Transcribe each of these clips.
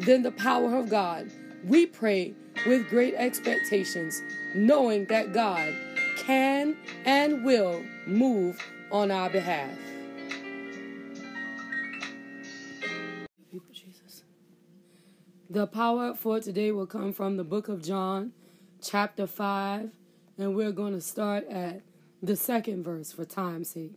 than the power of God. We pray with great expectations, knowing that God can and will move on our behalf. The power for today will come from the book of John, chapter 5, and we're going to start at the second verse for time's sake.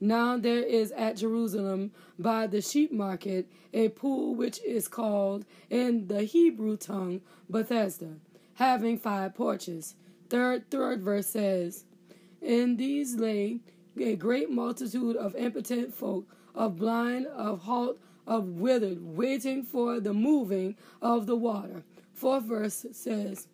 Now there is at Jerusalem by the sheep market a pool which is called in the Hebrew tongue Bethesda, having five porches. Third third verse says, In these lay a great multitude of impotent folk, of blind, of halt, of withered, waiting for the moving of the water. Fourth verse says,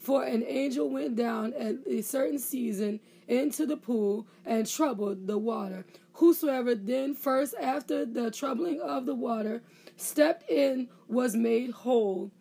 For an angel went down at a certain season into the pool and troubled the water. Whosoever then first after the troubling of the water stepped in was made whole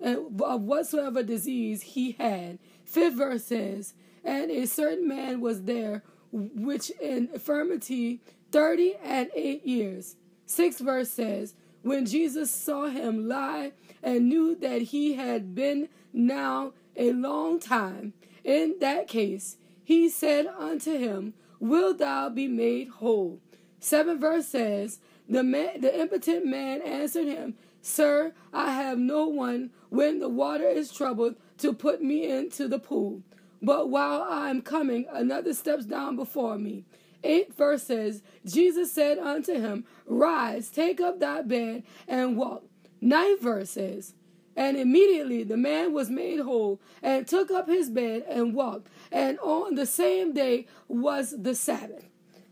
of whatsoever disease he had. Fifth verse says, And a certain man was there which in infirmity thirty and eight years. Sixth verse says, When Jesus saw him lie and knew that he had been now a long time in that case, he said unto him, Wilt thou be made whole? Seventh verse says, the, man, the impotent man answered him, Sir, I have no one when the water is troubled to put me into the pool. But while I am coming, another steps down before me. 8 verse says, Jesus said unto him, Rise, take up thy bed, and walk. Ninth verse says, And immediately the man was made whole, and took up his bed and walked. And on the same day was the Sabbath.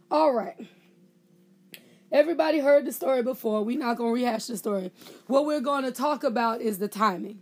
All right. Everybody heard the story before. We're not going to rehash the story. What we're going to talk about is the timing.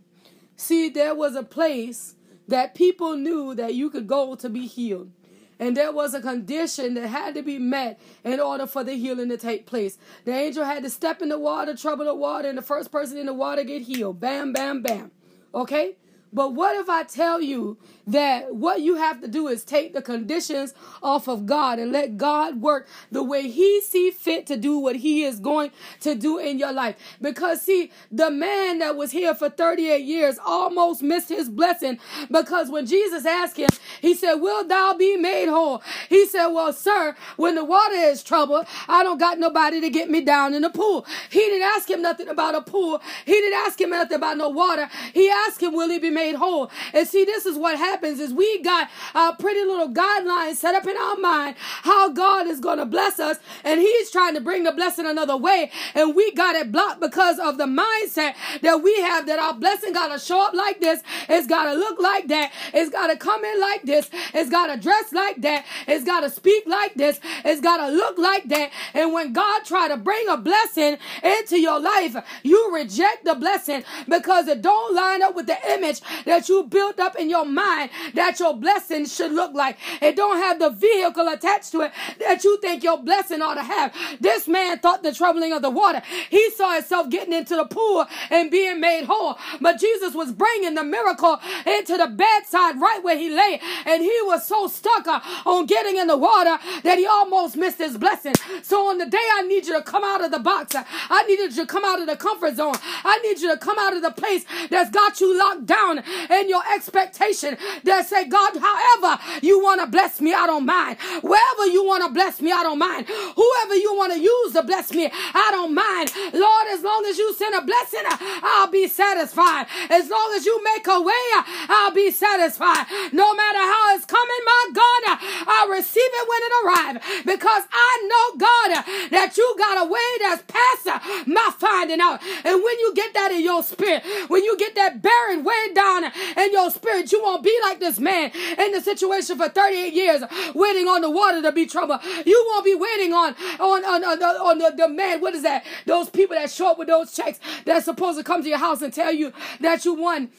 See, there was a place that people knew that you could go to be healed. And there was a condition that had to be met in order for the healing to take place. The angel had to step in the water, trouble the water, and the first person in the water get healed. Bam, bam, bam. Okay? But what if I tell you that what you have to do is take the conditions off of God and let God work the way He see fit to do what He is going to do in your life? Because see, the man that was here for 38 years almost missed his blessing because when Jesus asked him, he said, Will thou be made whole? He said, Well, sir, when the water is troubled, I don't got nobody to get me down in the pool. He didn't ask him nothing about a pool. He didn't ask him nothing about no water. He asked him, Will he be made made whole. And see, this is what happens is we got a pretty little guidelines set up in our mind how God is going to bless us. And he's trying to bring the blessing another way. And we got it blocked because of the mindset that we have that our blessing got to show up like this. It's got to look like that. It's got to come in like this. It's got to dress like that. It's got to speak like this. It's got to look like that. And when God try to bring a blessing into your life, you reject the blessing because it don't line up with the image that you built up in your mind that your blessing should look like. It don't have the vehicle attached to it that you think your blessing ought to have. This man thought the troubling of the water. He saw himself getting into the pool and being made whole. But Jesus was bringing the miracle into the bedside right where he lay. And he was so stuck uh, on getting in the water that he almost missed his blessing. So on the day I need you to come out of the box, I needed you to come out of the comfort zone. I need you to come out of the place that's got you locked down and your expectation that say, God, however you want to bless me, I don't mind. Wherever you want to bless me, I don't mind. Whoever you want to use to bless me, I don't mind. Lord, as long as you send a blessing, I'll be satisfied. As long as you make a way, I'll be satisfied. No matter how it's coming, my God, I'll receive it when it arrives because I know, God, that you got a way that's past my finding out. And when you get that in your spirit, when you get that bearing way down down in your spirit. You won't be like this man in the situation for 38 years, waiting on the water to be troubled. You won't be waiting on on on, on, on the, the man. What is that? Those people that show up with those checks that's supposed to come to your house and tell you that you won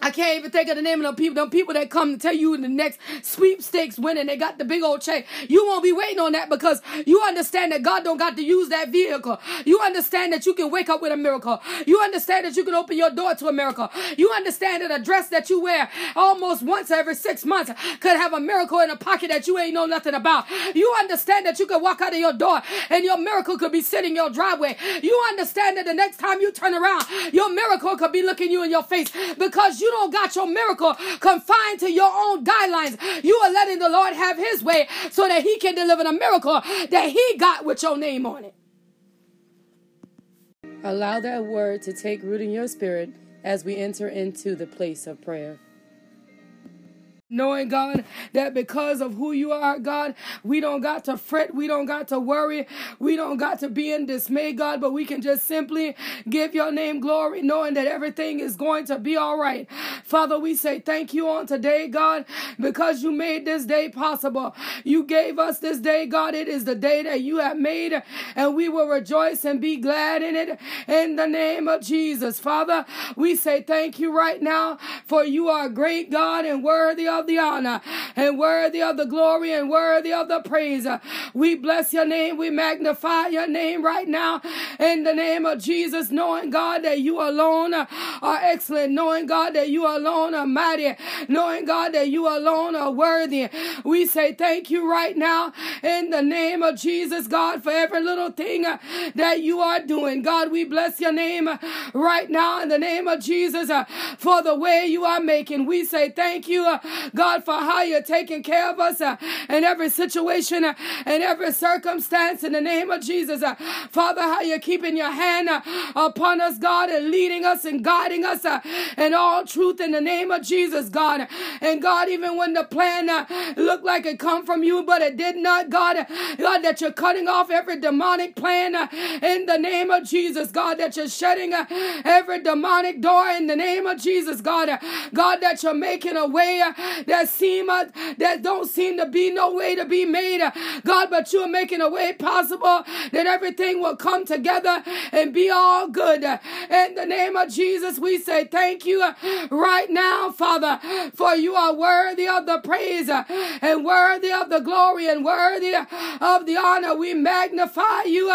I can't even think of the name of them people. Them people that come to tell you in the next sweepstakes winning, they got the big old check. You won't be waiting on that because you understand that God don't got to use that vehicle. You understand that you can wake up with a miracle. You understand that you can open your door to a miracle. You understand that a dress that you wear almost once every six months could have a miracle in a pocket that you ain't know nothing about. You understand that you can walk out of your door and your miracle could be sitting in your driveway. You understand that the next time you turn around, your miracle could be looking you in your face because you don't got your miracle confined to your own guidelines. You are letting the Lord have his way so that he can deliver the miracle that he got with your name on it. Allow that word to take root in your spirit as we enter into the place of prayer. Knowing, God, that because of who you are, God, we don't got to fret, we don't got to worry, we don't got to be in dismay, God, but we can just simply give your name glory, knowing that everything is going to be all right. Father, we say thank you on today, God, because you made this day possible. You gave us this day, God. It is the day that you have made, and we will rejoice and be glad in it in the name of Jesus. Father, we say thank you right now, for you are great, God, and worthy of the honor and worthy of the glory and worthy of the praise. We bless your name. We magnify your name right now in the name of Jesus, knowing God that you alone are excellent, knowing God that you alone are mighty, knowing God that you alone are worthy. We say thank you right now in the name of Jesus, God, for every little thing that you are doing. God, we bless your name right now in the name of Jesus uh, for the way you are making. We say thank you uh, God, for how you're taking care of us uh, in every situation uh, and every circumstance in the name of Jesus. Uh, Father, how you're keeping your hand upon us, God, and leading us and guiding us in all truth in the name of Jesus, God. And God, even when the plan looked like it come from you, but it did not, God, God, that you're cutting off every demonic plan in the name of Jesus, God, that you're shutting every demonic door in the name of Jesus, God. God, that you're making a way that seem that don't seem to be no way to be made. Uh, God, but you're making a way possible that everything will come together and be all good. Uh, in the name of Jesus, we say thank you uh, right now, Father, for you are worthy of the praise and worthy of the glory and worthy of the honor. We magnify you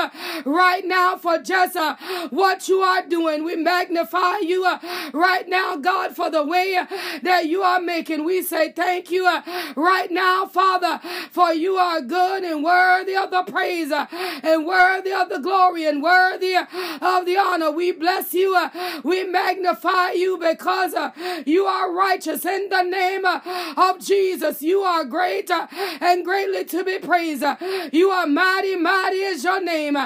right now for just what you are doing. We magnify you right now, God, for the way that you are making. We say thank you uh, right now, Father, for you are good and worthy of the praise uh, and worthy of the glory and worthy uh, of the honor. We bless you. Uh, we magnify you because uh, you are righteous in the name uh, of Jesus. You are great and greatly to be praised. You are mighty, mighty is your name.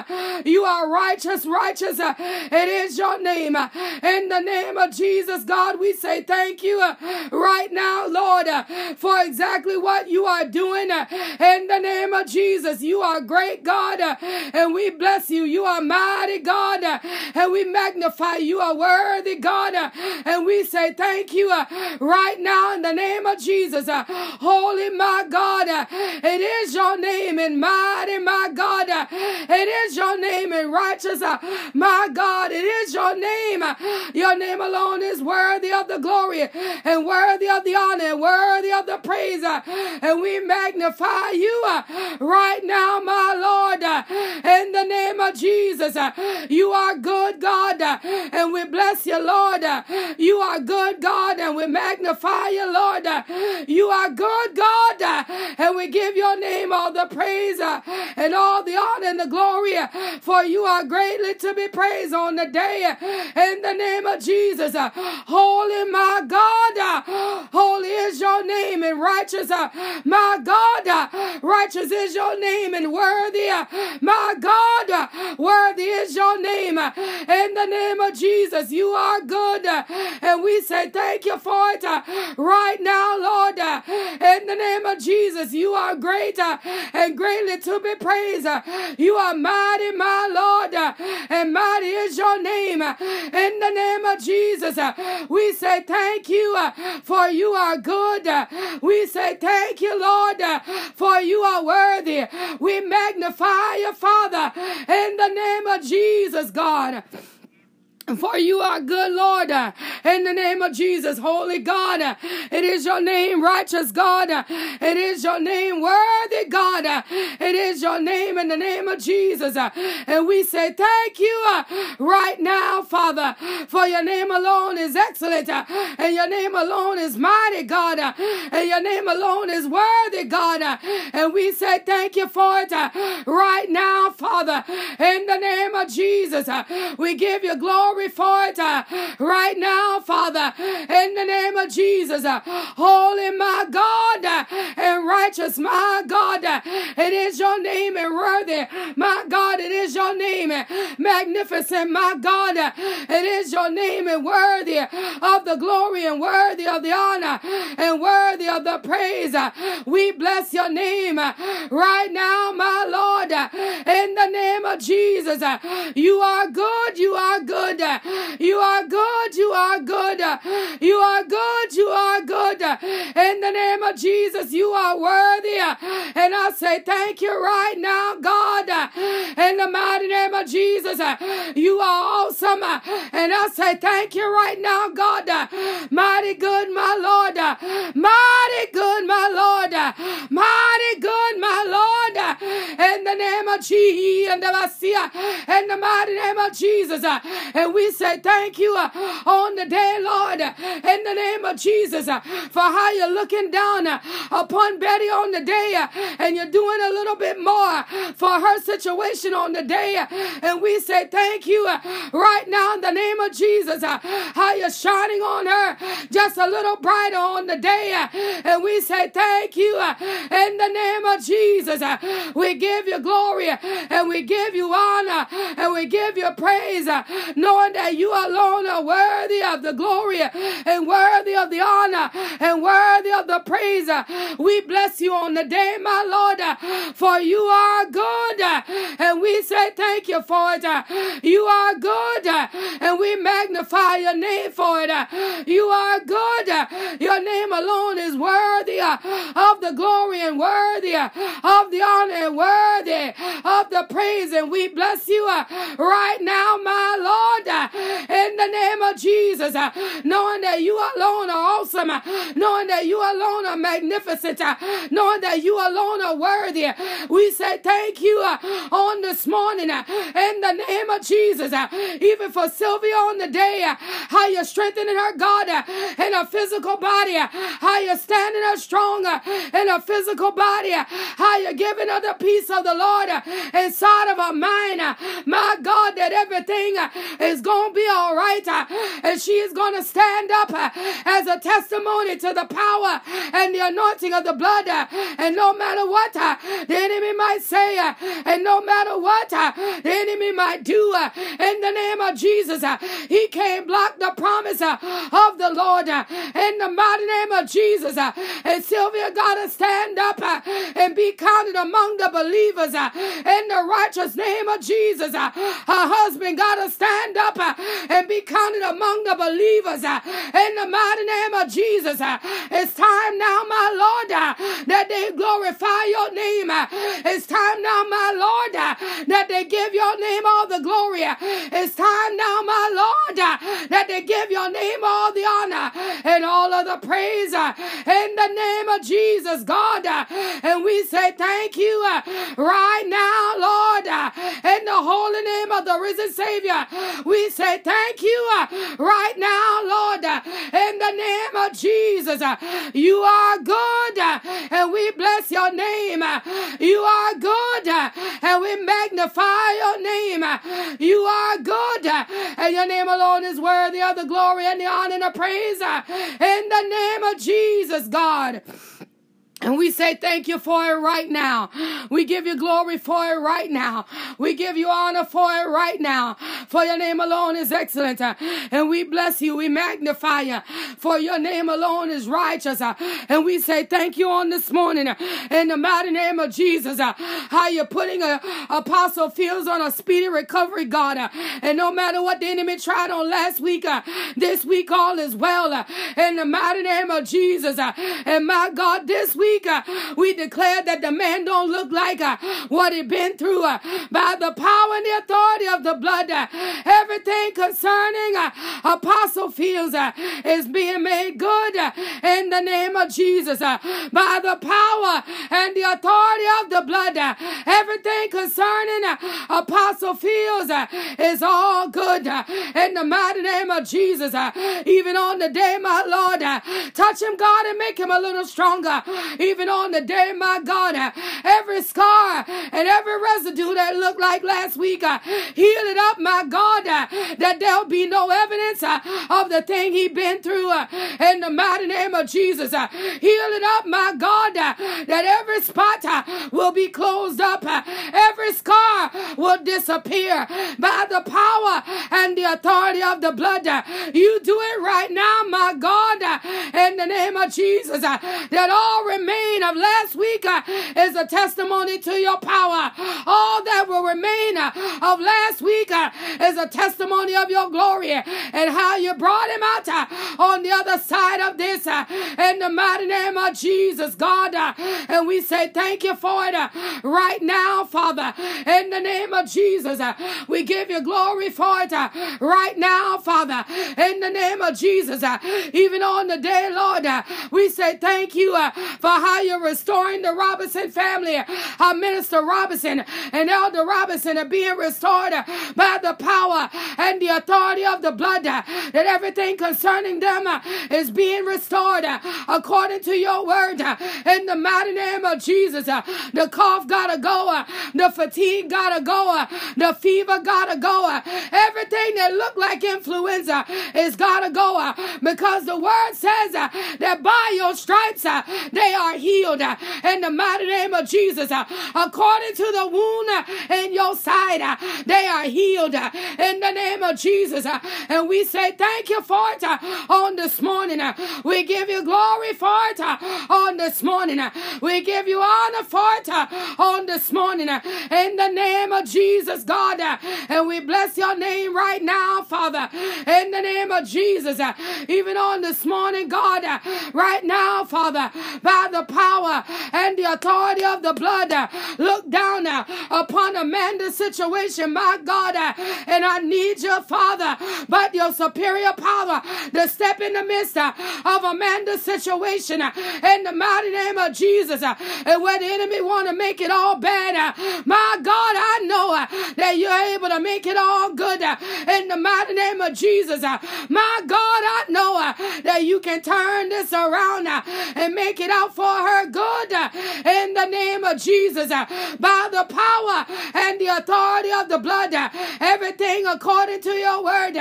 You are righteous, righteous. It is your name. In the name of Jesus, God, we say thank you right now, Lord. Lord, uh, for exactly what you are doing uh, in the name of Jesus. You are great, God, uh, and we bless you. You are mighty, God, and we magnify you. are worthy, God, and we say thank you right now in the name of Jesus. Holy, my God, it is your name, and mighty, my God, it is your name, and righteous, my God, it is your name. Your name alone is worthy of the glory and worthy of the honor worthy of the praise. Uh, and we magnify you uh, right now, my Lord, uh, in the name of Jesus. Uh, you are good, God, uh, and we bless you, Lord. Uh, you are good, God, and we magnify you, Lord. You are good, God, and we give your name all the praise and all the honor and the glory, for you are greatly to be praised on the day in the name of Jesus. Holy, my God, holy is is your name and righteous, uh, my God, uh, righteous is your name and worthy, uh, my God, uh, Worthy is your name. Uh, in the name of Jesus, you are good. Uh, and we say thank you for it right now, Lord. In the name of Jesus, you are great and greatly to be praised. You are mighty, my Lord, and mighty is your name. In the name of Jesus, we say thank you for you are good. We say thank you, Lord, for you are worthy. We magnify you, Father, in the name of Jesus, God. For you are good, Lord, in the name of Jesus, holy God. It is your name, righteous God. It is your name, worthy God. It is your name in the name of Jesus. And we say thank you right now, Father, for your name alone is excellent, and your name alone is mighty, God, and your name alone is worthy, God. And we say thank you for it right now, Father, in the name of Jesus. We give you glory it uh, right now, Father, in the name of Jesus. Uh, holy, my God, uh, and righteous, my God, it is your name and worthy, my God, it is your name, and magnificent, my God, it is your name and worthy of the glory and worthy of the honor and worthy of the praise. We bless your name right now, my Lord, in the name of Jesus. You are good, you are good. You are good. You are good. You are good. You are good. In the name of Jesus, you are worthy. And I say thank you right now, God. In the mighty name of Jesus, uh, you are awesome. Uh, and I say thank you right now, God. Uh, mighty good, my Lord. Mighty good, my Lord. Mighty good, my Lord. In the name of Jesus, in the mighty name of Jesus. And we say thank you uh, on the day, Lord, in the name of Jesus, uh, for how you're looking down uh, upon Betty on the day and you're doing a little bit more for her situation on the day. And we say thank you uh, right now in the name of Jesus, uh, how you're shining on her just a little brighter on the day. Uh, and we say thank you in the name of Jesus. We give you glory and we give you honor and we give you praise, knowing that you alone are worthy of the glory and worthy of the honor and worthy of the praise. We bless you on the day, my Lord, for you are good and we say thank you for it. You are good and we magnify your name for it. You are good. Your name alone is worthy of the glory and worthy of the honor and worthy of the praise. And we bless you right now, my Lord in the name of Jesus, knowing that you alone are awesome, knowing that you alone are magnificent, knowing that you alone are worthy. We say thank you on this morning uh, in the name of Jesus, uh, even for Sylvia on the day, uh, how you're strengthening her, God, in her physical body, how you're standing her stronger in her physical body, how you're giving her the peace of the Lord inside of her mind. My God, that everything is going to be all right. Uh, and she is going to stand up uh, as a testimony to the power and the anointing of the blood. Uh, and no matter what the enemy might say, and no matter what uh, the enemy might do, uh, in the name of Jesus, uh, he can't block the promise of the Lord. In the mighty name of Jesus. And Sylvia got to stand up and be counted among the believers in the righteous name of Jesus. Her husband got to stand up and be counted among the believers uh, in the mighty name of Jesus. Uh, it's time now, my Lord, uh, that they glorify your name. It's time now, my Lord, that they give your name all the glory. It's time now, my Lord, that they give your name all the honor and all of the praise in the name of Jesus, God. And we say thank you right now, Lord, in the holy name of the risen Savior. We say thank you right now, Lord, in the name of Jesus. You are good and we bless your name. You are good and we magnify your name. You are good and your name alone is worthy of the glory and the honor and the praise in the name of Jesus, God. And we say thank you for it right now. We give you glory for it right now. We give you honor for it right now. For your name alone is excellent. And we bless you. We magnify you. For your name alone is righteous. And we say thank you on this morning. In the mighty name of Jesus. How you're putting a apostle Fields on a speedy recovery, God. And no matter what the enemy tried on last week, this week all is well. In the mighty name of Jesus. And my God, this week week, uh, we declare that the man don't look like uh, what he been through uh, by the power and the authority of the blood. Uh, everything concerning uh, Apostle Fields uh, is being made good in the name of Jesus by the power and the authority of the blood. everything concerning Apostle Fields is all good in the mighty name of Jesus. even on the day, my Lord, touch him, God, and make him a little stronger even on the day, my God, every scar Uh, and every residue that looked like last week, uh, heal it up, my God, uh, that there'll be no evidence of the thing he been through in the mighty name of Jesus. Heal it up, my God, that every spot will be closed up, every scar will disappear by the power and the authority of the blood. You do it right now, my God, in the name of Jesus, that all remain of last week uh, is a testimony to your power. All that will remain uh, of last week uh, is a testimony of your glory and how you brought him out uh, on the other side of this uh, in the mighty name of Jesus, God. Uh, and we say thank you for it right now, Father, in the name of Jesus. We give you glory for it right now, Father, in the name of Jesus. Even on the day, Lord, we say thank you for how you're restoring the Robinson family. Our Minister Robinson and Elder Robinson are being restored by the power and the authority of the blood. That everything concerning them is being restored according to your word. In the mighty name of Jesus, the cough gotta go, the fatigue gotta go, the fever gotta go. Everything that looked like influenza is gotta go because the word says that by your stripes they are healed in the mighty name of Jesus. Uh, according to the wound uh, in your side, uh, they are healed uh, in the name of Jesus. Uh, and we say thank you for it on this morning. We give you glory for it on this morning. We give you honor for it on this morning in the name of Jesus, God. And we bless your name right now, Father, in the name of Jesus. Even on this morning, God, right now, Father, by the power and the authority of the blood. Look down uh, upon Amanda's situation, my God, uh, and I need your Father, but your superior power to step in the midst uh, of Amanda's situation in the mighty name of Jesus. And where the enemy want to make it all bad, my God, I know that you're able to make it all good in the mighty name of Jesus. My God, I know that you can turn this around and make it out for her good in the name of Jesus by the power and the authority of the blood. Everything according to your word,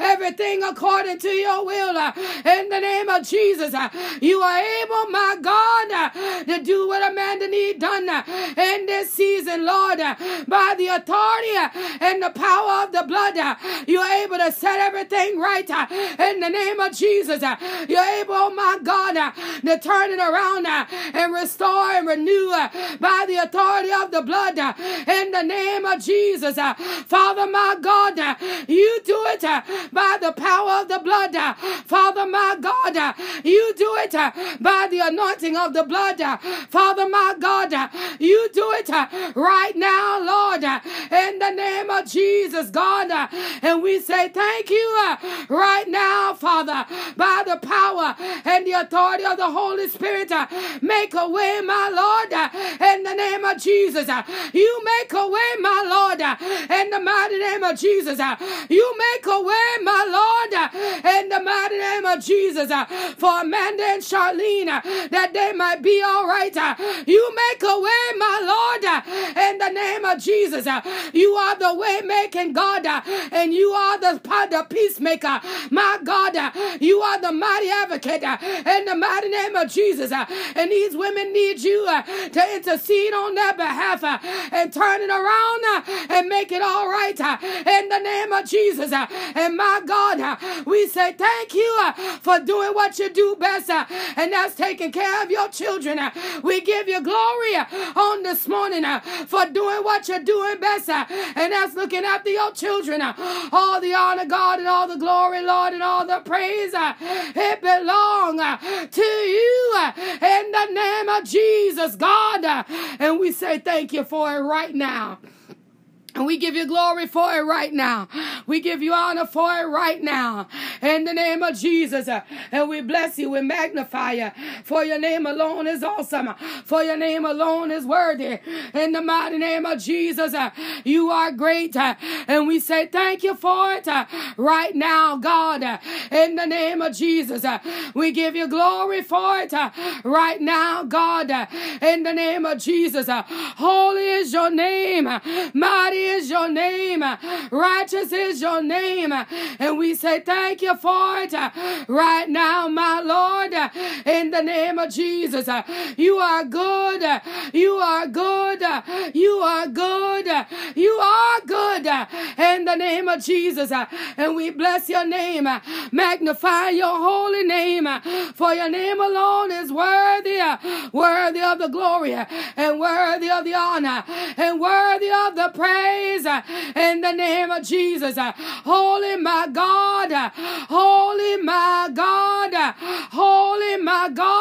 everything according to your will in the name of Jesus. You are able, my God, to do what Amanda need done in this season, Lord, by the authority and the power of the blood. You're able to set everything right in the name of Jesus. You're able, oh my God, to turn it around and restore and renew by the authority of the blood uh, in the name of Jesus. Uh, Father, my God, uh, you do it uh, by the power of the blood. Uh, Father, my God, you do it by the anointing of the blood. Father, my God, you do it right now, Lord, in the name of Jesus, God. And we say thank you right now, Father, by the power and the authority of the Holy Spirit. Make a way, my Lord, in the name of Jesus. Uh, you make a way, my Lord, uh, in the mighty name of Jesus. Uh, you make a way, my Lord, in the mighty name of Jesus, for Amanda and Charlene, that they might be all right. You make a way, my Lord, in the the name of Jesus. You are the way making God, and you are the, the peacemaker. My God, you are the mighty advocate in the mighty name of Jesus. And these women need you to intercede on their behalf uh, and turn it around uh, and make it all right uh, in the name of Jesus. And my God, we say thank you for doing what you do best, and that's taking care of your children. We give you glory on this morning for doing what you're doing best, and that's looking after your children. All the honor, God, and all the glory, Lord, and all the praise, it belongs to you in the name of Jesus, God. And we say thank you for it right now. And we give you glory for it right now. We give you honor for it right now. In the name of Jesus. Uh, and we bless you. We magnify you. For your name alone is awesome. For your name alone is worthy. In the mighty name of Jesus. Uh, you are great. Uh, and we say thank you for it right now, God. In the name of Jesus. We give you glory for it right now, God. In the name of Jesus. Holy is your name. Mighty is your name. Righteous is your name. And we say thank you for it right now, my Lord. In the name of Jesus. You are good. You are good. You are good. You are good. In the name of Jesus. And we bless your name. Magnify your holy name. For your name alone is worthy. Worthy of the glory and worthy of the honor and worthy of the praise praise uh, in the name of Jesus. Uh, holy my God, uh, holy my God, holy my God.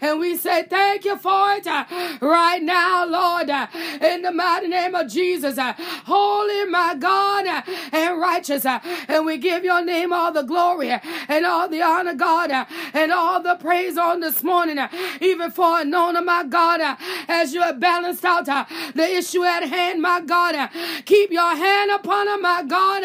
And we say thank you for it uh, right now, Lord, uh, in the mighty name of Jesus. Uh, holy my God and righteous. And we give your name all the glory and all the honor, God, and all the praise on this morning, even for Anona, my God, as you have balanced out the issue at hand, my God. Keep your hand upon them, my God,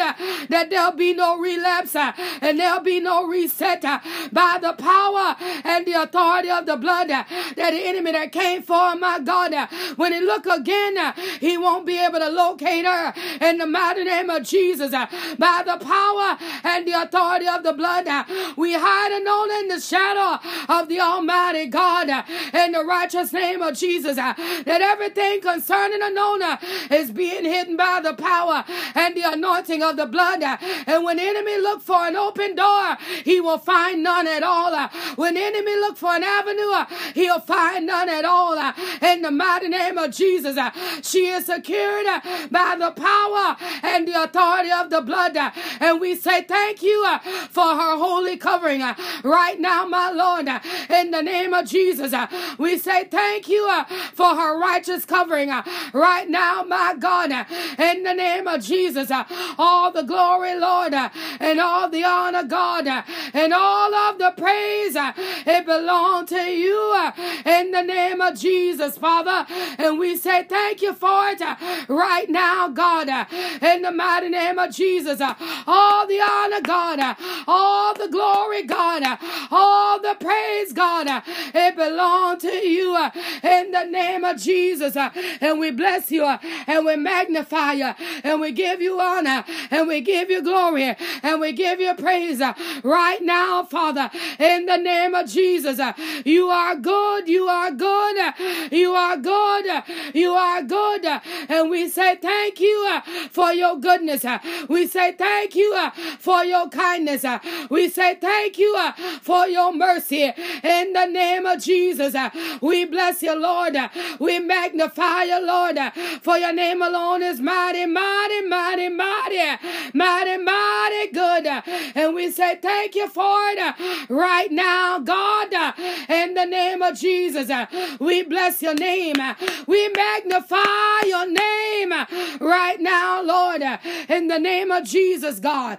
that there'll be no relapse and there'll be no reset by the power and the authority of the blood uh, that the enemy that came for, my God, uh, when he look again, uh, he won't be able to locate her in the mighty name of Jesus by the power and the authority of the blood. We hide Anona in the shadow of the Almighty God in the righteous name of Jesus that everything concerning Anona is being hidden hidden by the power and the anointing of the blood. And when enemy look for an open door, he will find none at all. When enemy look for an avenue, Uh, he'll find none at all. Uh, in the mighty name of Jesus, uh. she is secured by the power and the authority of the blood. And we say thank you for her holy covering right now, my Lord. In the name of Jesus, we say thank you for her righteous covering right now, my God in the name of Jesus. Uh, all the glory, Lord, uh, and all the honor, God, uh, and all of the praise, it belongs to you uh, in the name of Jesus, Father. And we say thank you for it uh, right now, God, uh, in the mighty name of Jesus. All the honor, God, all the glory, God, all the praise, God, it belongs to you in the name of Jesus. And we bless you and we magnify magnify you and we give you honor and we give you glory and we give you praise right now, Father, in the name of Jesus. You are good, you are good, you are good, you are good, and we say thank you uh, for your goodness. Uh, we say thank you uh, for your kindness. We say thank you for your mercy in the name of Jesus. We bless you, Lord. We magnify you, Lord, for your name alone is is mighty, mighty, mighty, mighty, mighty, mighty good. And we say thank you for it right now, God, in the name of Jesus. Uh, we bless your name. Uh, we magnify your name uh, right now, Lord, in the name of Jesus, God.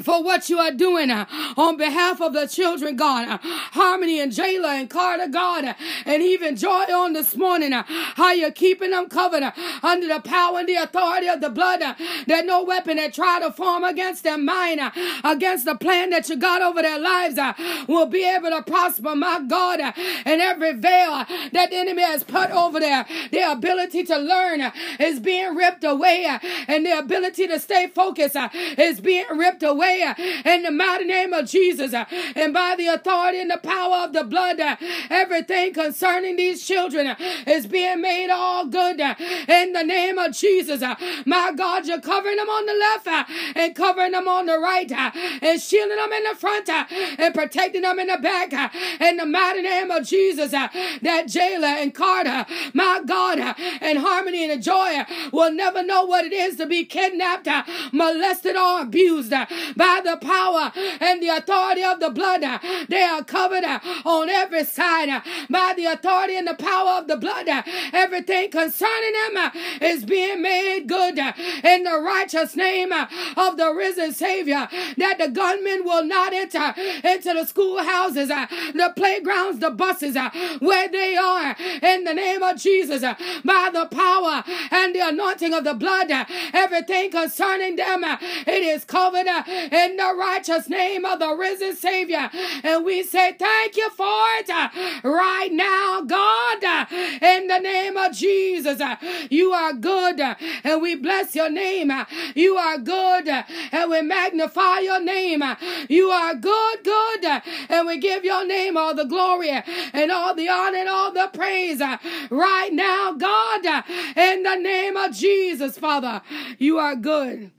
For what you are doing uh, on behalf of the children, God. Uh, Harmani and Jayla and Carter, God, uh, and even Joy on this morning. Uh, how you're keeping them covered uh, under the power and the authority of the blood. Uh, that no weapon that try to form against their mind, against the plan that you got over their lives, will be able to prosper, my God. And every veil that the enemy has put over there, their ability to learn is being ripped away, and their ability to stay focused is being ripped away away uh, in the mighty name of Jesus. Uh, and by the authority and the power of the blood, uh, everything concerning these children uh, is being made all good uh, in the name of Jesus. Uh. My God, you're covering them on the left and covering them on the right and shielding them in the front and protecting them in the back in the mighty name of Jesus. That Jayla and Carter, my God, and Harmani and Joy will never know what it is to be kidnapped, molested, or abused by the power and the authority of the blood. They are covered on every side by the authority and the power of the blood. Everything concerning them is being made good in the righteous name of the risen Savior. That the gunmen will not enter into the schoolhouses, the playgrounds, the buses, where they are in the name of Jesus by the power and the anointing of the blood. Everything concerning them, it is covered in the righteous name of the risen Savior. And we say thank you for it right now, God, in the name of Jesus. You are good and we bless your name. You are good and we magnify your name. You are good, good, and we give your name all the glory and all the honor and all the praise right now, God, in the name of Jesus, Father. You are good.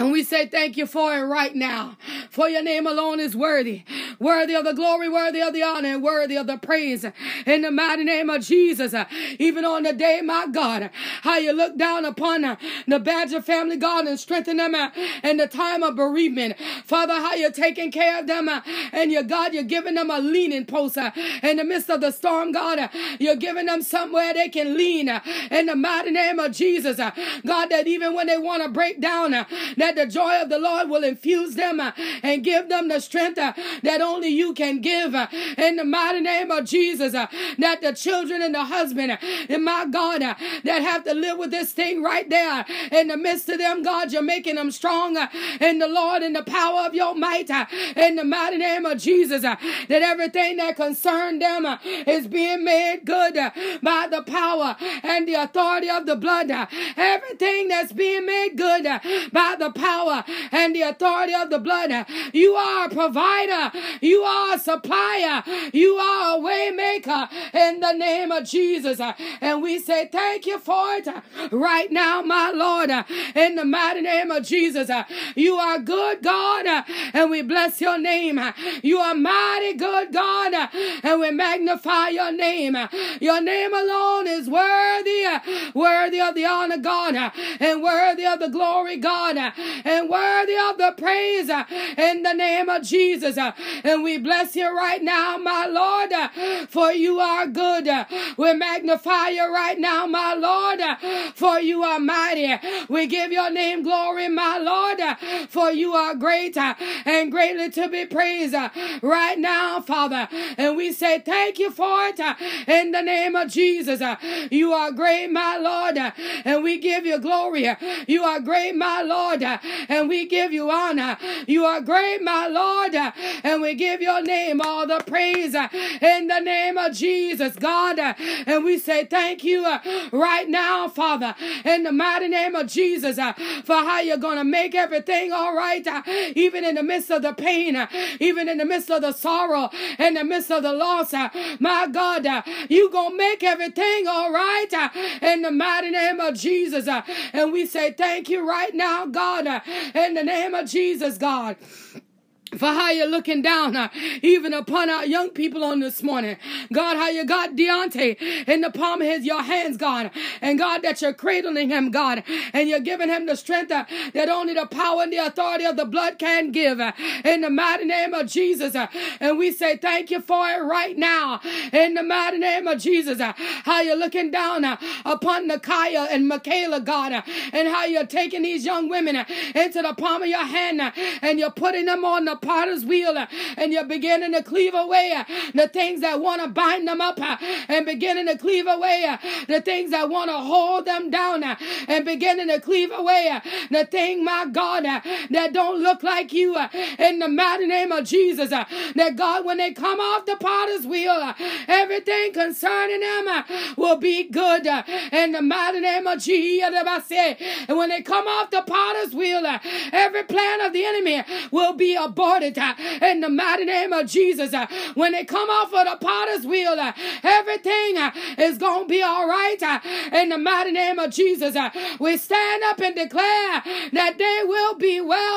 And we say thank you for it right now. For your name alone is worthy. Worthy of the glory, worthy of the honor, and worthy of the praise. In the mighty name of Jesus. Uh, even on the day, my God, how you look down upon uh, the Badger family, God, and strengthen them uh, in the time of bereavement. Father, how you're taking care of them. And your God, you're giving them a leaning post in the midst of the storm, God. You're giving them somewhere they can lean in the mighty name of Jesus. God, that even when they want to break down, that the joy of the Lord will infuse them uh, and give them the strength uh, that only you can give uh, in the mighty name of Jesus. Uh, that the children and the husband uh, and my God uh, that have to live with this thing right there in the midst of them, God, you're making them strong in the Lord and the power of your might in the mighty name of Jesus. That everything that concerned them is being made good by the power and the authority of the blood. Everything that's being made good by the power and the authority of the blood. You are a provider. You are a supplier. You are a waymaker in the name of Jesus. And we say thank you for it right now, my Lord, in the mighty name of Jesus. You are good, God, and we bless your name. You are mighty good, God, and we magnify your name. Your name alone is worthy, worthy of the honor, God, and worthy of the glory, God and worthy of the praise uh, in the name of Jesus. Uh, and we bless you right now, my Lord, uh, for you are good. Uh, we magnify you right now, my Lord, uh, for you are mighty. We give your name glory, my Lord, uh, for you are great and greatly to be praised right now, Father. And we say thank you for it in the name of Jesus. You are great, my Lord, and we give you glory. You are great, my Lord, and we give you honor. You are great, my Lord, and we give your name all the praise in the name of Jesus, God. And we say thank you right now, Father, in the mighty name of Jesus, for how you're going to make everything all right, even in the midst of the pain, even in the midst of the sorrow, in the midst of the loss. My God, you're going to make everything all right in the mighty name of Jesus. And we say thank you right now, God, in the name of Jesus, God. For how you're looking down uh, even upon our young people on this morning. God, how you got Deontae in the palm of his, your hands, God. And God, that you're cradling him, God. And you're giving him the strength uh, that only the power and the authority of the blood can give. Uh, in the mighty name of Jesus. Uh, and we say thank you for it right now. In the mighty name of Jesus. Uh, how you're looking down uh, upon Nakya and Makayla, God. And how you're taking these young women into the palm of your hand and you're putting them on the potter's wheel uh, and you're beginning to cleave away uh, the things that want to bind them up uh, and beginning to cleave away uh, the things that want to hold them down uh, and beginning to cleave away uh, the thing, my God, that don't look like you in the mighty name of Jesus. That God, when they come off the potter's wheel, everything concerning them will be good in the mighty name of Jesus. And when they come off the potter's wheel, every plan of the enemy will be aborted uh, in the mighty name of Jesus. Uh, when they come off of the potter's wheel, uh, everything is going to be all right in the mighty name of Jesus. We stand up and declare that they will be well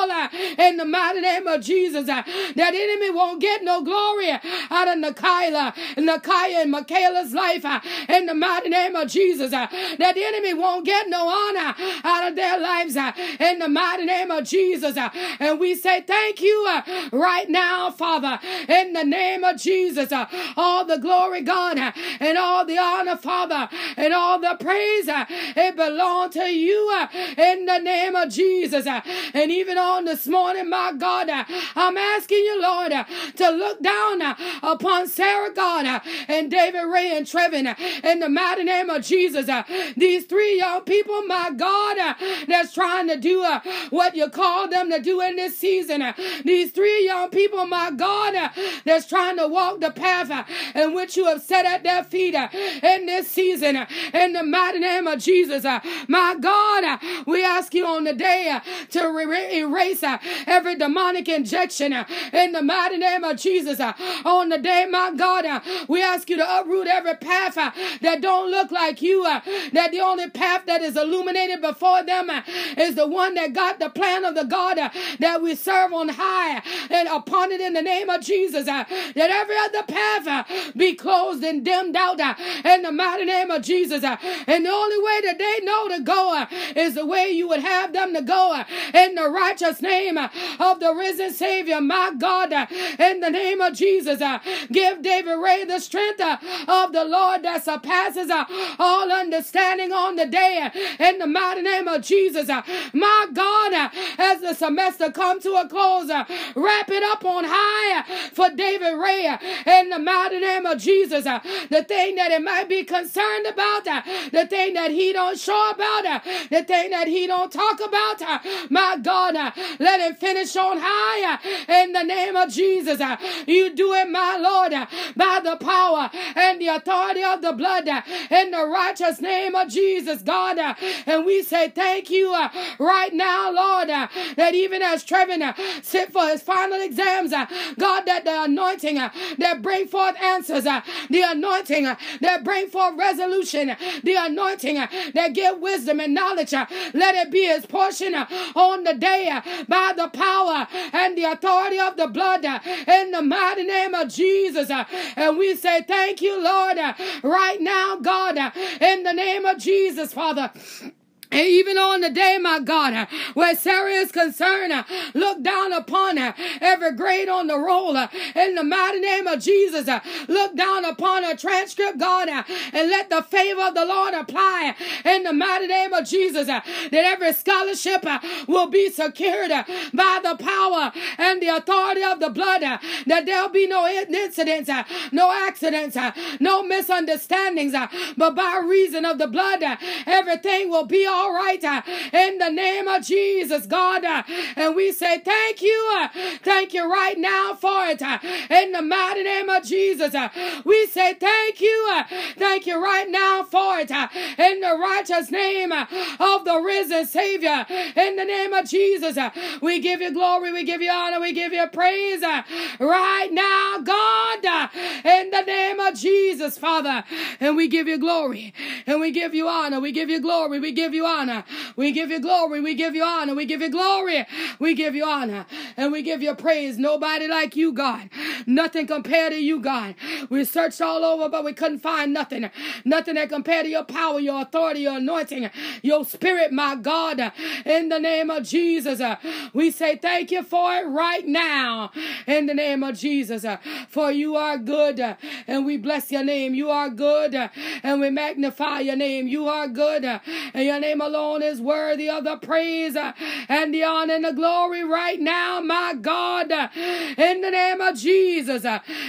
in the mighty name of Jesus. Uh, that enemy won't get no glory out of Nakila, Nakya and Makayla's life uh, in the mighty name of Jesus. Uh, that the enemy won't get no honor out of their lives in the mighty name of Jesus. And we say thank you right now, Father, in the name of Jesus. Uh, all the glory, God, uh, and all the honor, Father, and all the praise, uh, it belongs to you in the name of Jesus. And even on this morning, my God, I'm asking you, Lord, to look down upon Sara, God, and David Ray and Trevin in the mighty name of Jesus. These three young people, my God, that's trying to do what you call them to do in this season. These three young people, my God, that's trying to walk the path in which you have set at their feet in this season. In the mighty name of Jesus, my God, we ask you on the day to erase every demonic injection uh, in the mighty name of Jesus. Uh, on the day, my God, uh, we ask you to uproot every path that don't look like you. That the only path that is illuminated before them is the one that got the plan of the God that we serve on high and upon it in the name of Jesus. Uh, that every other path uh, be closed and dimmed out uh, in the mighty name of Jesus. And the only way that they know to go is the way you would have them to go in the righteous name Uh, of the risen Savior, my God, uh, in the name of Jesus. Uh, give David Ray the strength of the Lord that surpasses all understanding on the day in the mighty name of Jesus. My God, as the semester come to a close, Wrap it up on high for David Ray in the mighty name of Jesus. The thing that it might be concerned about, the thing that he don't show about, the thing that he don't talk about. My God, let him finish on high in the name of Jesus. You do it, my Lord, by the power and the authority of the blood in the righteous name of Jesus, God. And we say thank you uh, right now, Lord, uh, that even as Trevin uh, sit for his final exams, uh, God, that the anointing uh, that bring forth answers, uh, the anointing that bring forth resolution, the anointing that give wisdom and knowledge, let it be his portion on the day by the power and the authority of the blood uh, in the mighty name of Jesus. Uh, and we say thank you, Lord, uh, right now, God, in the name of Jesus, Father. And even on the day, my God, uh, where Sara is concerned, uh, look down upon her, every grade on the roll in the mighty name of Jesus. Look down upon a transcript, God, and let the favor of the Lord apply in the mighty name of Jesus. That every scholarship will be secured by the power and the authority of the blood. That there'll be no incidents, no accidents, no misunderstandings, but by reason of the blood, everything will be all all right uh, in the name of Jesus, God. Uh, and we say thank you. Uh, thank you right now for it uh, in the mighty name of Jesus. Uh, we say thank you. Uh, thank you right now for it in the righteous name of the risen Savior. In the name of Jesus, we give you glory, we give you honor, we give you praise right now, God, in the name of Jesus, Father. And we give you glory and we give you honor, we give you glory, we give you honor. We give you glory. We give you honor. We give you glory. We give you honor. And we give you praise. Nobody like you, God. Nothing compared to you, God. We searched all over, but we couldn't find nothing. Nothing that compared to your power, your authority, your anointing, your spirit, my God. In the name of Jesus, uh, we say thank you for it right now. In the name of Jesus, uh, for you are good uh, and we bless your name. You are good and we magnify your name. You are good and your name alone is worthy of the praise and the honor and the glory right now, my God. In the name of Jesus,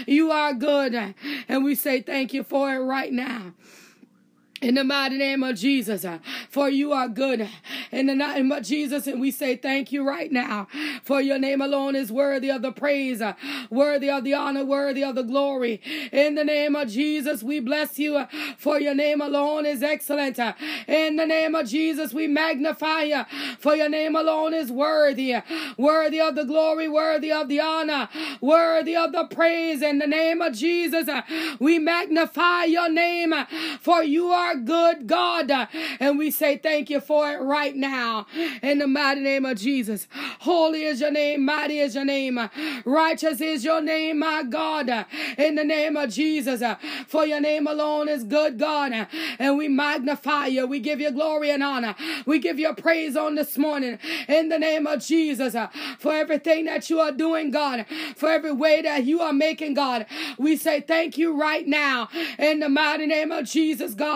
you are good and we say thank you for it right now. In the mighty name of Jesus, uh, for you are good. In the name of Jesus, and we say thank you right now. For your name alone is worthy of the praise, uh, worthy of the honor, worthy of the glory. In the name of Jesus, we bless you. Uh, for your name alone is excellent. In the name of Jesus, we magnify you. For your name alone is worthy, worthy of the glory, worthy of the honor, worthy of the praise. In the name of Jesus, we magnify your name. For you are good God. And we say thank you for it right now in the mighty name of Jesus. Holy is your name, mighty is your name, righteous is your name, my God, in the name of Jesus. For your name alone is good, God. And we magnify you. We give you glory and honor. We give you praise on this morning in the name of Jesus for everything that you are doing, God, for every way that you are making, God. We say thank you right now in the mighty name of Jesus, God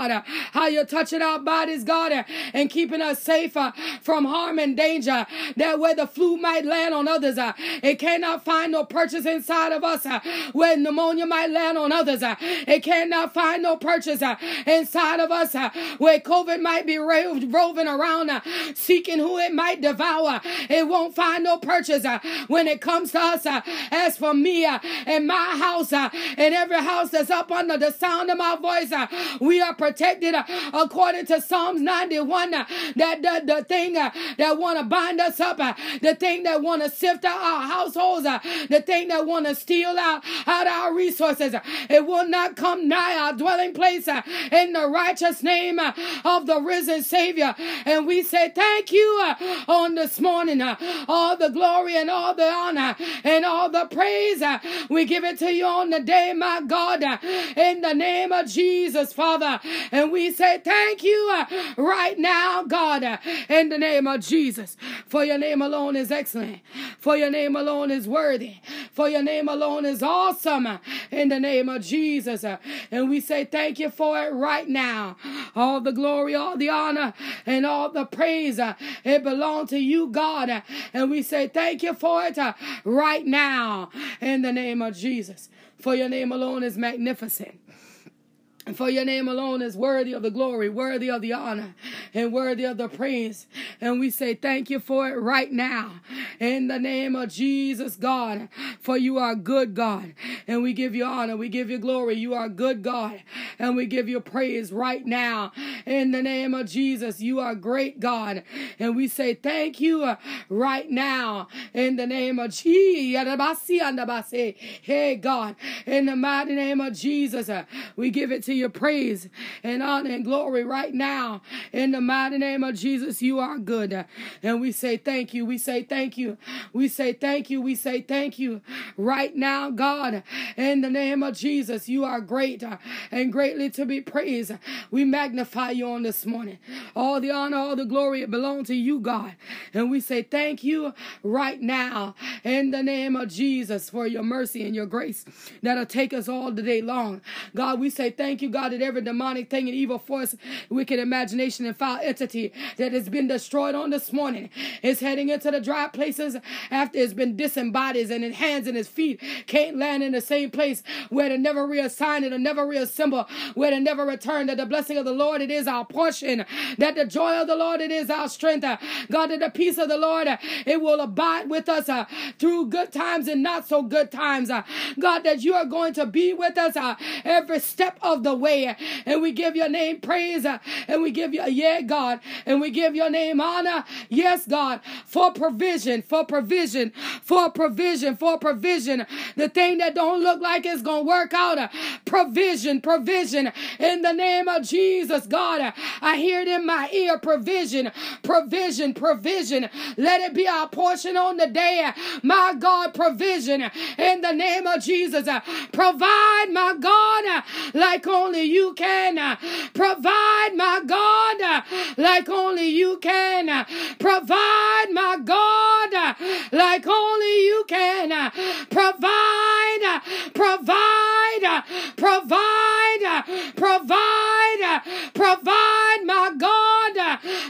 how you're touching our bodies, God, and keeping us safer uh, from harm and danger. That where the flu might land on others, uh, it cannot find no purchase inside of us. Uh, where pneumonia might land on others, uh, it cannot find no purchase uh, inside of us. Uh, where COVID might be roving around, seeking who it might devour, it won't find no purchase when it comes to us. As for me and my house and every house that's up under the sound of my voice, we are protected protected uh, according to Psalms 91. Uh, that the, the thing uh, that want to bind us up, uh, the thing that want to sift out our households, uh, the thing that want to steal out, out our resources, uh, it will not come nigh our dwelling place in the righteous name of the risen Savior. And we say thank you on this morning. All the glory and all the honor and all the praise. We give it to you on the day, my God, in the name of Jesus, Father. And we say thank you uh, right now, God, uh, in the name of Jesus. For your name alone is excellent. For your name alone is worthy. For your name alone is awesome. Uh, in the name of Jesus. And we say thank you for it right now. All the glory, all the honor, and all the praise. It belongs to you, God. And we say thank you for it right now. In the name of Jesus. For your name alone is magnificent. For your name alone is worthy of the glory, worthy of the honor, and worthy of the praise. And we say thank you for it right now. In the name of Jesus, God. For you are good, God. And we give you honor. We give you glory. You are good, God. And we give you praise right now. In the name of Jesus, you are great, God. And we say thank you right now. In the name of Jesus. Hey, God. In the mighty name of Jesus, we give it to you your praise and honor and glory right now. In the mighty name of Jesus, you are good. And we say thank you. We say thank you. We say thank you. We say thank you right now, God. In the name of Jesus, you are great and greatly to be praised. We magnify you on this morning. All the honor, all the glory, belong to you, God. And we say thank you right now in the name of Jesus for your mercy and your grace that'll take us all the day long. God, we say thank you you, God, that every demonic thing and evil force, wicked imagination, and foul entity that has been destroyed on this morning is heading into the dry places after it's been disembodied and its hands and its feet can't land in the same place where to never reassign it or never reassemble, where to never return. That the blessing of the Lord it is our portion, that the joy of the Lord it is our strength. God, that the peace of the Lord it will abide with us uh, through good times and not so good times. Uh, God, that you are going to be with us uh, every step of the the way. And we give your name praise. And we give you, yeah, God. And we give your name honor. Yes, God, for provision, for provision, for provision, for provision. The thing that don't look like it's going to work out. Provision, provision. In the name of Jesus, God, I hear it in my ear. Provision, provision, provision. Let it be our portion on the day. My God, provision. In the name of Jesus, provide, my God, like only you can. Uh, provide, my God, uh, like only you can. Uh, provide, my God, like only you can. Provide, provide, provide, provide, provide, my God,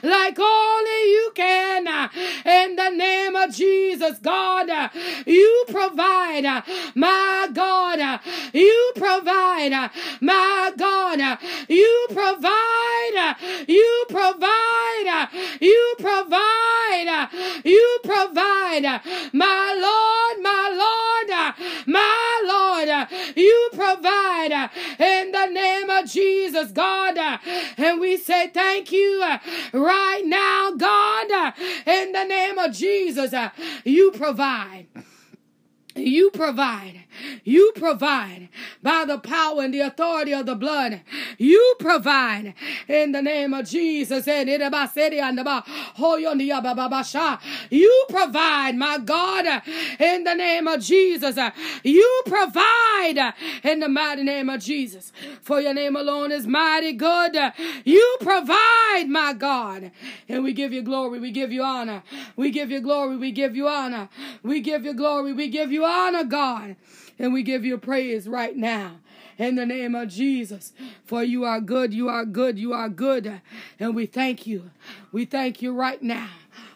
like only In the name of Jesus, God, you provide, my God, you provide, my God, you provide, you provide, you provide, you provide, my Lord, my Lord, my Lord, you provide in the name of Jesus, God. And we say thank you right now, God, in the name of Jesus. You provide. You provide. You provide by the power and the authority of the blood. You provide in the name of Jesus. You provide, my God, in the name of Jesus. You provide in the mighty name of Jesus. For your name alone is mighty good. You provide, my God. And we give you glory. We give you honor. We give you glory. We give you honor. We give you glory. We give you honor, God. And we give you praise right now in the name of Jesus. For you are good, you are good, you are good. And we thank you. We thank you right now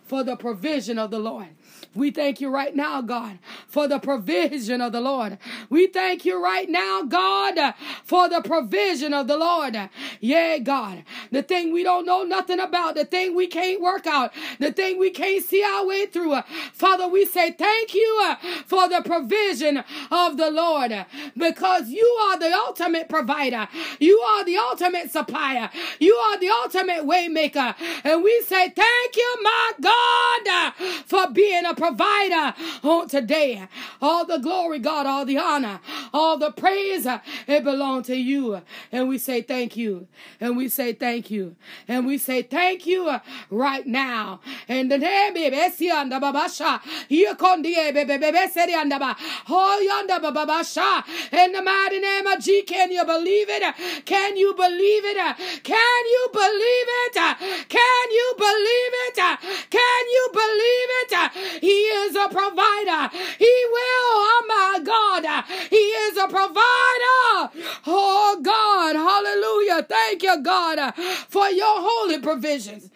for the provision of the Lord. We thank you right now, God, for the provision of the Lord. We thank you right now, God, for the provision of the Lord. Yeah, God, the thing we don't know nothing about, the thing we can't work out, the thing we can't see our way through. Father, we say thank you for the provision of the Lord because you are the ultimate provider. You are the ultimate supplier. You are the ultimate waymaker. And we say thank you, my God, for being a provider on today. All the glory, God, all the honor, all the praise, it belongs to you. And we say thank you. And we say thank you. And we say thank you right now. In the name oh, Babasha, in the mighty name of G, can you believe it? Can you believe it? Can you believe it? Can you believe it? Can you believe it? He is a provider. He will, oh my God, He is a provider. Oh God, hallelujah. Thank you, God, for your holy provisions.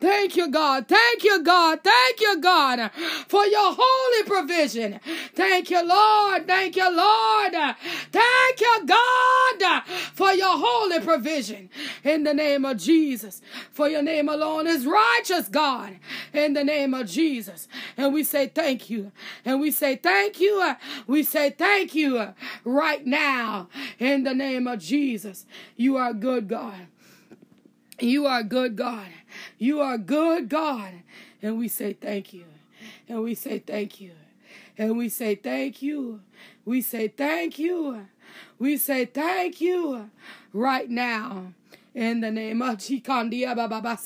Thank you, God. Thank you, God. Thank you, God, for your holy provision. Thank you, Lord. Thank you, Lord. Thank you, God, for your holy provision. In the name of Jesus. For your name alone is righteous, God. In the name of Jesus. And we say thank you. And we say thank you. We say thank you right now. In the name of Jesus. You are good, God. You are good, God. You are good, God. And we say thank you. And we say thank you. And we say thank you. We say thank you. We say thank you right now. In the name of Chikandia Baba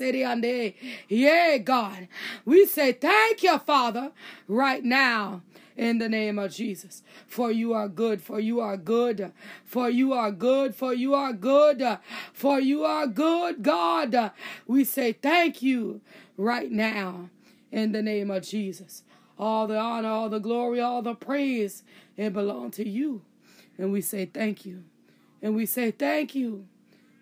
Yeah, God. We say thank you, Father, right now in the name of Jesus. For you are good, for you are good, for you are good, for you are good, for you are good, God. We say thank you right now in the name of Jesus. All the honor, all the glory, all the praise, it belongs to you. And we say thank you. And we say thank you.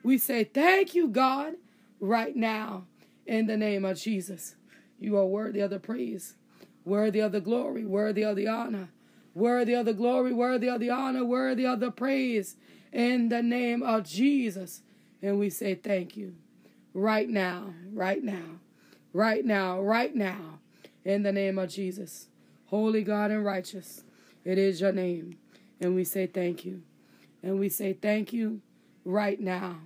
We say thank you, God, right now in the name of Jesus. You are worthy of the praise worthy of the glory, worthy of the honor, worthy of the glory, worthy of the honor, worthy of the praise in the name of Jesus. And we say thank you right now, right now, right now, right now, in the name of Jesus. Holy God and righteous, it is your name. And we say thank you. And we say thank you. right now.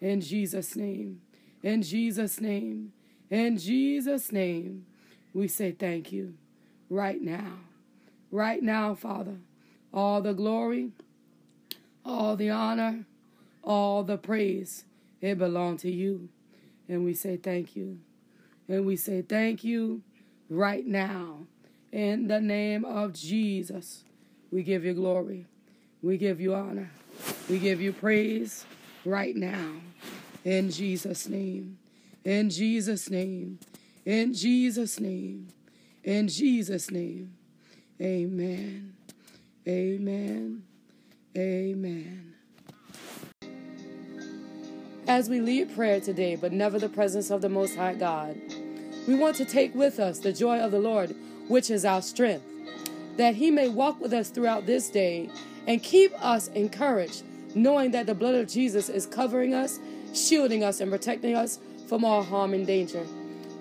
In Jesus' name. In Jesus' name. In Jesus' name. We say thank you right now. Right now, Father. All the glory, all the honor, all the praise, it belongs to you. And we say thank you. And we say thank you right now. In the name of Jesus, we give you glory. We give you honor. We give you praise right now. In Jesus' name. In Jesus' name. In Jesus' name. In Jesus' name. Amen. Amen. Amen. As we lead prayer today, but never the presence of the Most High God, we want to take with us the joy of the Lord, which is our strength, that He may walk with us throughout this day and keep us encouraged, knowing that the blood of Jesus is covering us, shielding us, and protecting us from all harm and danger.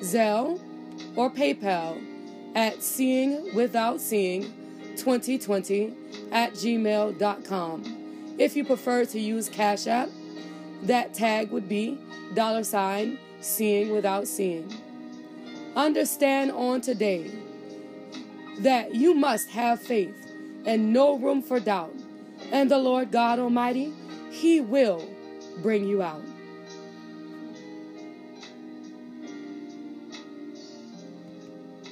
Zelle or PayPal at seeing without seeing 2020 at gmail.com. If you prefer to use Cash App, that tag would be dollar sign seeing without seeing. Understand on today that you must have faith and no room for doubt. And the Lord God Almighty, He will bring you out.